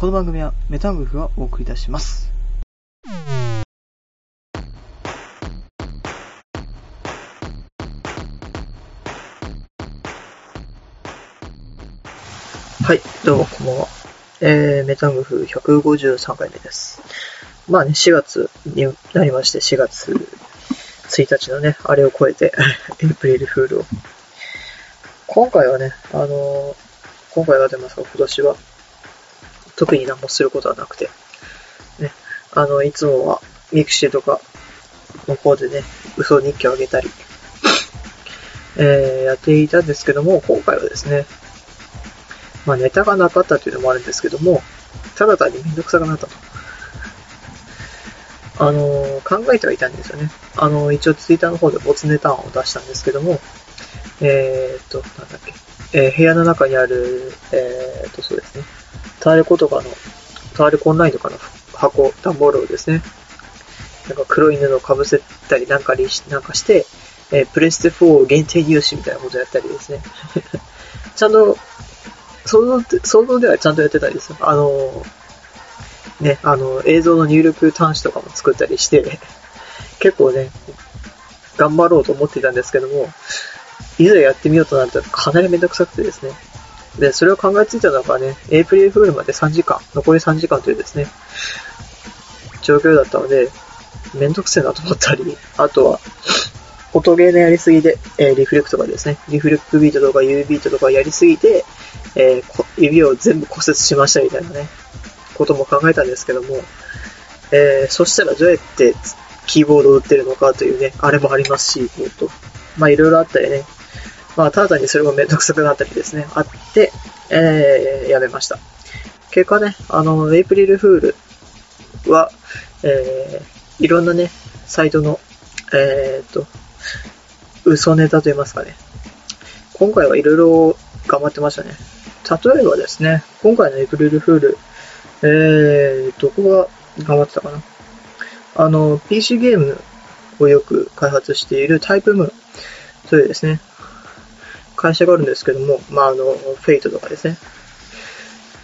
この番組はメタングフがお送りいたします。はい、どうもこんばんは。えー、メタングフ153回目です。まあね、4月になりまして、4月1日のね、あれを超えて、エイプリルフールを。今回はね、あのー今回は出ますが、今年は、特に何もすることはなくて、ね、あの、いつもは、ミクシーとかの方でね、嘘日記をあげたり、えー、やっていたんですけども、今回はですね、まあネタがなかったというのもあるんですけども、ただ単にめんどくさくなったと。あのー考えてはいたんですよね。あのー一応ツイッターの方でボツネタ案を出したんですけども、えーっと、なんだっけ、えー部屋の中にある、えーっと、そうですね、タワレコとかの、タワレコオンラインとかの箱、段ボールをですね、なんか黒い布をかぶせたりなんかにしなんかして、えープレステ4限定入手みたいなことやったりですね。ちゃんと、想像、想像ではちゃんとやってたりですよ。あの、ね、あの、映像の入力端子とかも作ったりして、結構ね、頑張ろうと思っていたんですけども、いざやってみようとなるとかなりめんどくさくてですね。で、それを考えついたのがね、エイプリルフールまで3時間、残り3時間というですね、状況だったので、めんどくせえなと思ったり、あとは、音ゲーのやりすぎで、えーリフレクトがですね、リフレクビートとか U ビートとかやりすぎて、えー指を全部骨折しましたみたいなね、ことも考えたんですけども、えーそしたらどうやってキーボードを打ってるのかというね、あれもありますし、えっと、まあいろいろあったりね、まあただ単にそれもめんどくさくなったりですね、あって、えーやめました。結果ね、あの、エイプリルフールは、えーいろんなね、サイトの、えーと、嘘ネタと言いますかね。今回はいろいろ頑張ってましたね。例えばですね、今回のエイプリルフール、えー、どこが頑張ってたかな。あの、PC ゲームをよく開発しているタイプムーンというですね、会社があるんですけども、まあ、あの、フェイトとかですね。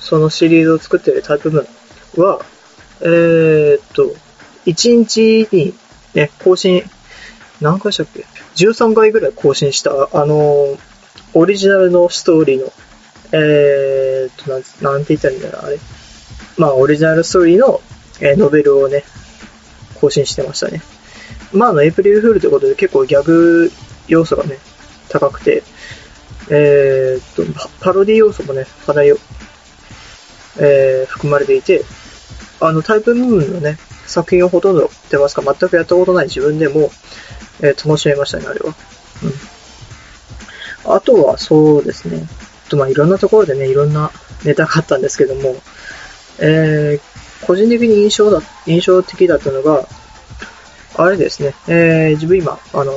そのシリーズを作っているタイプムーンは、えーっと、1日にね、更新、何回したっけ ?13 回ぐらい更新した、あの、オリジナルのストーリーの、えーっと、なん、なんて言ったらいいんだろう、あれ。まあ、オリジナルストーリーの、えーノベルをね、更新してましたね。まあ、あの、エイプリルフールということで結構ギャグ要素がね、高くて、えーっと、パロディ要素もね、かなり、えー含まれていて、あの、タイプムーンのね、作品をほとんど出ますか、全くやったことない自分でも、えー楽しめましたね、あれは。うん。あとは、そうですね。と、まあ、いろんなところでね、いろんなネタがあったんですけども、えー、個人的に印象だ、印象的だったのが、あれですね、えー、自分今、あの、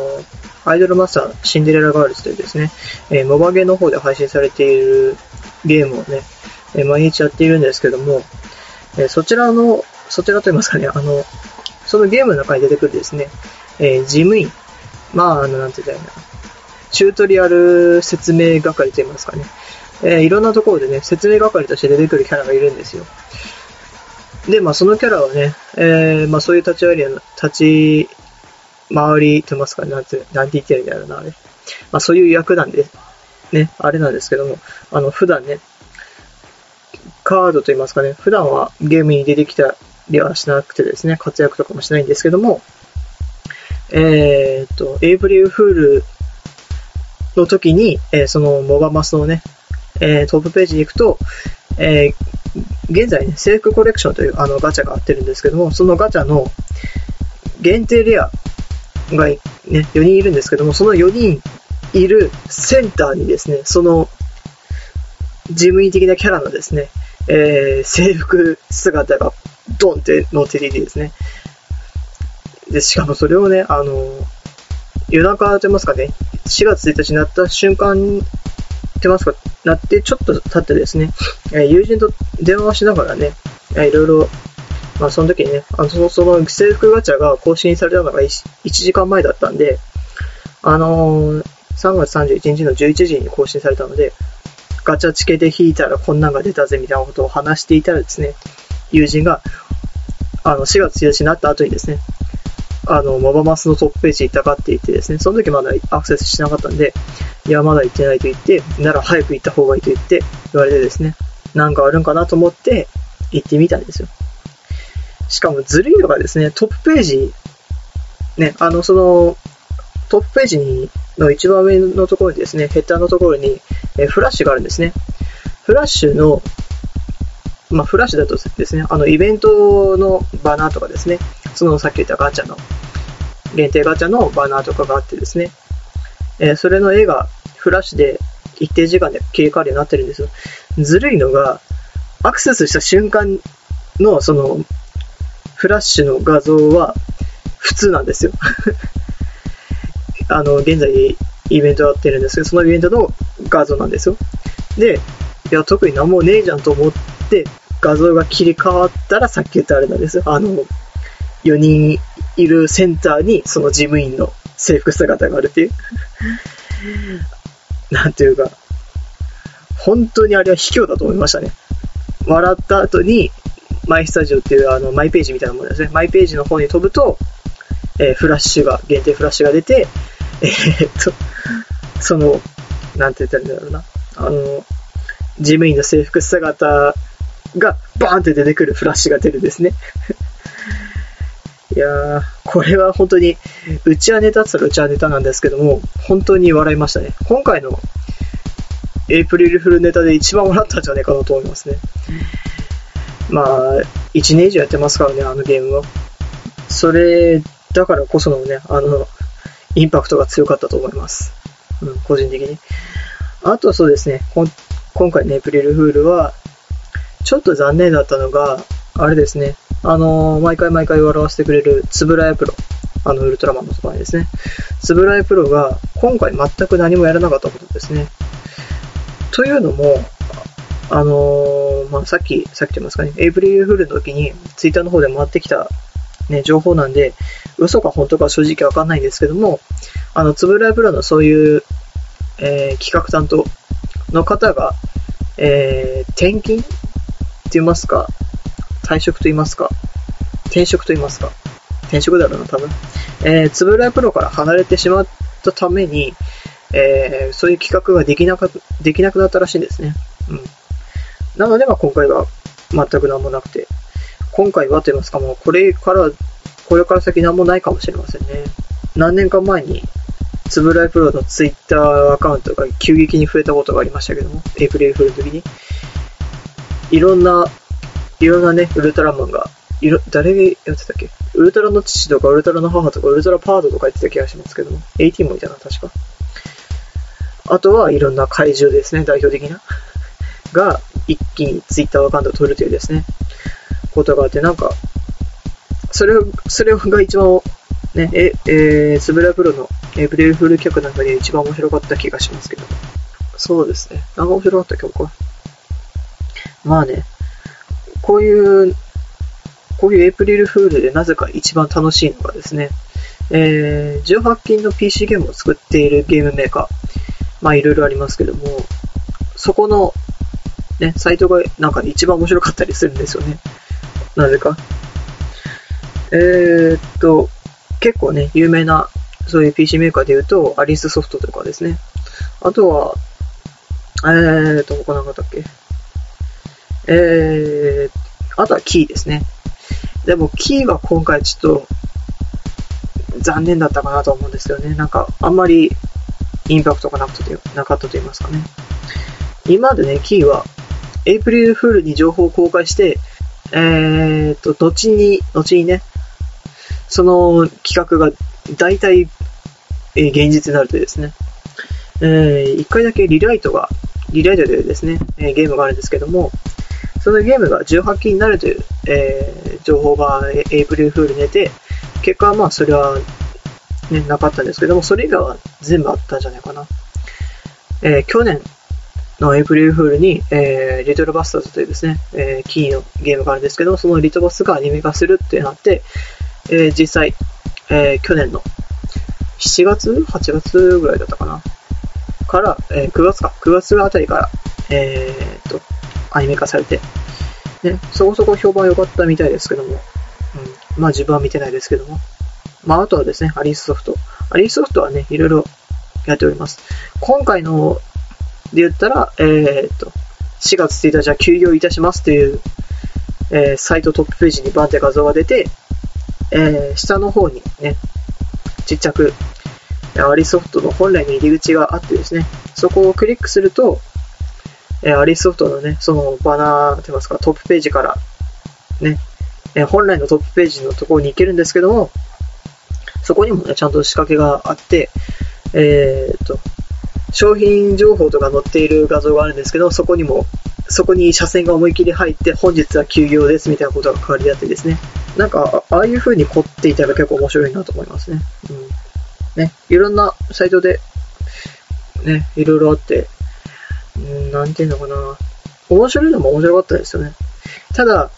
アイドルマスターシンデレラガールズというですね、えー、モバゲーの方で配信されているゲームをね、えー毎日やっているんですけども、えーそちらの、そちらと言いますかね、あの、そのゲームの中に出てくるですね、えー事務員、まあ、あの、なんて言ったらいいんだろうチュートリアル説明係と言いますかね、えーいろんなところでね、説明係として出てくるキャラがいるんですよ。で、まあ、そのキャラはね、えーまあ、そういう立ち回りや、立ち回りと言いますかね、なんて、なんて言ってるんだろうな、あれ。まあ、そういう役なんで、ね、あれなんですけども、あの、普段ね、カードと言いますかね、普段はゲームに出てきたりはしなくてですね、活躍とかもしないんですけども、えーっと、エイプリルフールの時に、えーそのモバマスのね、えートップページに行くと、えー現在ね、制服コレクションというあのガチャがあってるんですけども、そのガチャの限定レアがね、4人いるんですけども、その4人いるセンターにですね、その事務員的なキャラのですね、えー制服姿がドンって載っててですね。で、しかもそれをね、あの、夜中と言いますかね、4月1日になった瞬間に、ってますか、なってちょっと経ってですね、え友人と電話をしながらね、えーいろいろ、まあその時にね、あの、その、制服ガチャが更新されたのが 1, 時間前だったんで、あのー3月31日の11時に更新されたので、ガチャチケで引いたらこんなんが出たぜみたいなことを話していたらですね、友人が、あの、4月1日になった後にですね、あの、モバマスのトップページに行ったかって言ってですね、その時まだアクセスしなかったんで、いや、まだ行ってないと言って、なら早く行った方がいいと言って言われてですね、なんかあるんかなと思って行ってみたんですよ。しかもずるいのがですね、トップページ、ね、あの、その、トップページにの一番上のところにですね、ヘッダーのところに、えフラッシュがあるんですね。フラッシュの、まあ、フラッシュだとですね、あの、イベントのバナーとかですね、そのさっき言ったガチャの、限定ガチャのバナーとかがあってですね、え、それの絵がフラッシュで一定時間で切り替わるようになってるんですよ。ずるいのが、アクセスした瞬間の、その、フラッシュの画像は普通なんですよ。あの、現在イベントやってるんですけど、そのイベントの画像なんですよ。で、いや、特に何もねえじゃんと思って、画像が切り替わったらさっき言ったあれなんですよ。あの、4人いるセンターにその事務員の制服姿があるっていう。なんていうか、本当にあれは卑怯だと思いましたね。笑った後に、マイスタジオっていうあのマイページみたいなものですね。マイページの方に飛ぶと、えー、フラッシュが、限定フラッシュが出て、えー、っと、その、なんて言ったらいいんだろうな。あの、事務員の制服姿がバーンって出てくるフラッシュが出るですね。やー、これは本当に、うちはネタって言ったらうちはネタなんですけども、本当に笑いましたね。今回のエイプリルフルネタで一番笑ったんじゃないかなと思いますね。まあ、1年以上やってますからね、あのゲームは。それ、だからこそのね、あの、インパクトが強かったと思います。うん、個人的に。あとそうですね、今回のエイプリルフールは、ちょっと残念だったのが、あれですね、あのー、毎回毎回笑わせてくれるつぶらやプロ。あの、ウルトラマンのところですね。つぶらやプロが、今回全く何もやらなかったことですね。というのも、あのー、まあ、さっき、さっきと言いますかね、エイプリルフールの時に、ツイッターの方で回ってきた、ね、情報なんで、嘘か本当か正直わかんないんですけども、あの、つぶらやプロのそういう、えー、企画担当の方が、えー、転勤って言いますか、退職と言いますか、転職と言いますか、転職だろうな、多分。えー、つぶらやプロから離れてしまったために、えー、そういう企画ができなか、できなくなったらしいんですね。うん。なので、まあ今回は全く何もなくて、今回はと言いますか、もうこれから、これから先何もないかもしれませんね。何年か前に、つぶらいプロのツイッターアカウントが急激に増えたことがありましたけども、エイプリルフールの時に。いろんな、いろんなね、ウルトラマンが、いろ、誰がやってたっけ？ウルトラの父とか、ウルトラの母とか、ウルトラパードとか言ってた気がしますけども、18もいたな、確か。あとはいろんな怪獣ですね、代表的な。が、一気にツイッターアカウントを取るというですね、ことがあって、なんか、それ、それが一番、ね、え、えー、スブラプロの、えー、プレイフル曲なんかで一番面白かった気がしますけど。そうですね。なんか面白かった曲か。まあね、こういうこういうエイプリルフールでなぜか一番楽しいのがですね、えー、18金の PC ゲームを作っているゲームメーカー、まあいろいろありますけども、そこの、ね、サイトがなんか一番面白かったりするんですよね。なぜか。えー、っと、結構ね、有名な、そういう PC メーカーで言うと、アリスソフトとかですね。あとは、えーっと、他なんかだっけえー、あとはキーですね。でも、キーは今回ちょっと、残念だったかなと思うんですよね。なんか、あんまり、インパクトがなくてなかったと言いますかね。今までね、キーは、エイプリルフールに情報を公開して、えーと、後に、後にね、その企画が大体、えー、現実になるとですね、えー、一回だけリライトが、リライトでですね、えー、ゲームがあるんですけども、そのゲームが18期になるという、えー、情報がエイプリルフールに出て、結果はまあそれは、ね、なかったんですけども、それ以外は全部あったんじゃないかな。えー、去年のエイプリルフールに、えー、リトルバスターズというですね、えー、キーのゲームがあるんですけども、そのリトバスがアニメ化するってなって、えー、実際、えー、去年の7月 ?8 月ぐらいだったかなから、えー、9月か、9月あたりから、えー、と、アニメ化されて、ね、そこそこ評判良かったみたいですけども、うん、まあ自分は見てないですけども、まああとはですね、アリスソフト。アリスソフトはね、いろいろやっております。今回ので言ったら、えー、と、4月1日は休業いたしますという、えー、サイトトップページにバンって画像が出て、えー、下の方にね、ちっちゃく、アリソフトの本来の入り口があってですね、そこをクリックすると、えー、アリソフトのね、そのバナーと言いますか、トップページから、ね、えー、本来のトップページのところに行けるんですけども、そこにもね、ちゃんと仕掛けがあって、えー、っと、商品情報とか載っている画像があるんですけど、そこにも、そこに車線が思い切り入って、本日は休業ですみたいなことが書かれてあってですね。なんか、ああいう風に凝っていたら結構面白いなと思いますね。うん。ね、いろんなサイトで、ね、いろいろあって、なんていうのかな。面白いのも面白かったですよね。ただ、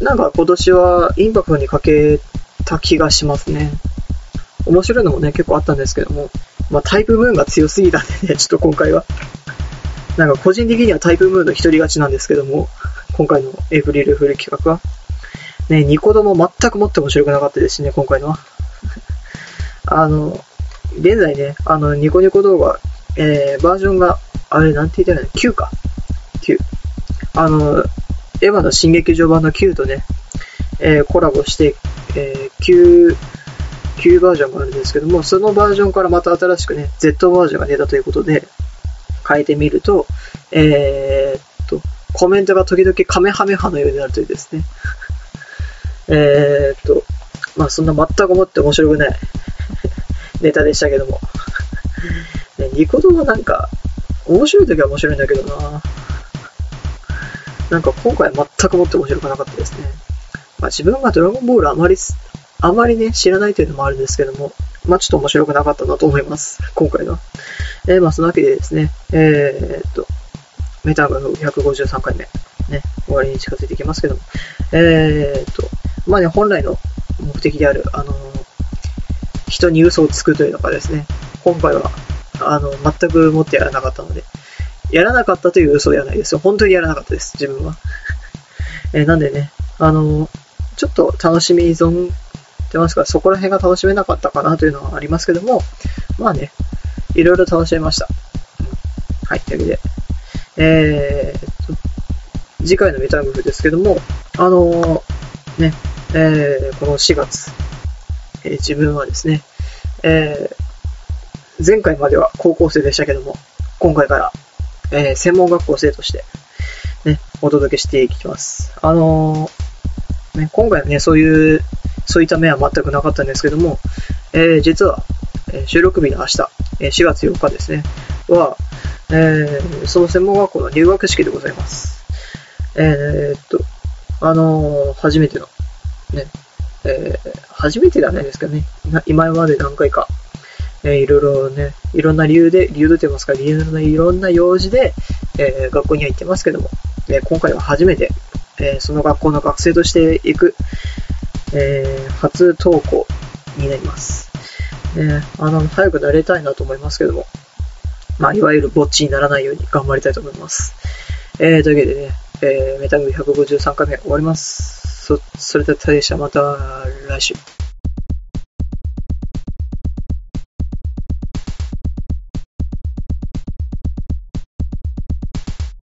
なんか今年はインパクトに欠けた気がしますね。面白いのもね、結構あったんですけども、まあ、タイプムーンが強すぎたんでね、ちょっと今回は。なんか個人的にはタイプムーンの一人勝ちなんですけども、今回のエイプリルフル企画は。ね、ニコ動も全くもって面白くなかったですしね、今回のは。あの、現在ね、あの、ニコニコ動画、えー、バージョンが、あれ、なんて言ったらいいの ?9 か。9。あの、エヴァの新劇場版の9とね、えー、コラボして、えー、9、9バージョンがあるんですけども、そのバージョンからまた新しくね、Z バージョンが出たということで、変えてみると、えー、っと、コメントが時々カメハメハのようになるというですね。え、っと、まあそんな全く思って面白くない ネタでしたけども。ね、ニコ動はなんか、面白い時は面白いんだけどななんか今回全くもって面白くなかったですね。まあ自分がドラゴンボールあまりあまりね、知らないというのもあるんですけども、まあちょっと面白くなかったなと思います。今回は。えー、まあそのわけでですね、えー、っと、メタグの153回目、ね、終わりに近づいていきますけども、えー、っと、まあね、本来の目的である、あの人に嘘をつくというのがですね、今回は、あの、全く持ってやらなかったので、やらなかったという嘘ではないですよ。本当にやらなかったです、自分は。えー、なんでね、あのちょっと楽しみ依存ってますから、そこら辺が楽しめなかったかなというのはありますけども、まあね、いろいろ楽しめました。はい、というわけで、えー、次回のメタグフですけども、あのー、ね、えー、この4月、えー、自分はですね、えー、前回までは高校生でしたけども、今回から、えー、専門学校生として、ね、お届けしていきます。あのー、ね、今回はね、そういうそういった面は全くなかったんですけども、えー、実は、え収録日の明日、え4月8日ですね、は、えー、その専門学校の入学式でございます。えー、っと、あのー、初めての、ね、えー、初めてではないですけどね、今まで何回か、えー、いろいろね、いろんな理由で、理由と言いますか、理由のいろんな用事で、えー、学校には行ってますけども、えー、今回は初めて、えー、その学校の学生として行く、えー、初投稿になります。ね、あの、早く慣れたいなと思いますけども、まあ、いわゆるぼっちにならないように頑張りたいと思います。えー、というわけでね、えー、メタグ153回目終わります。そ、それでは、でした。また来週。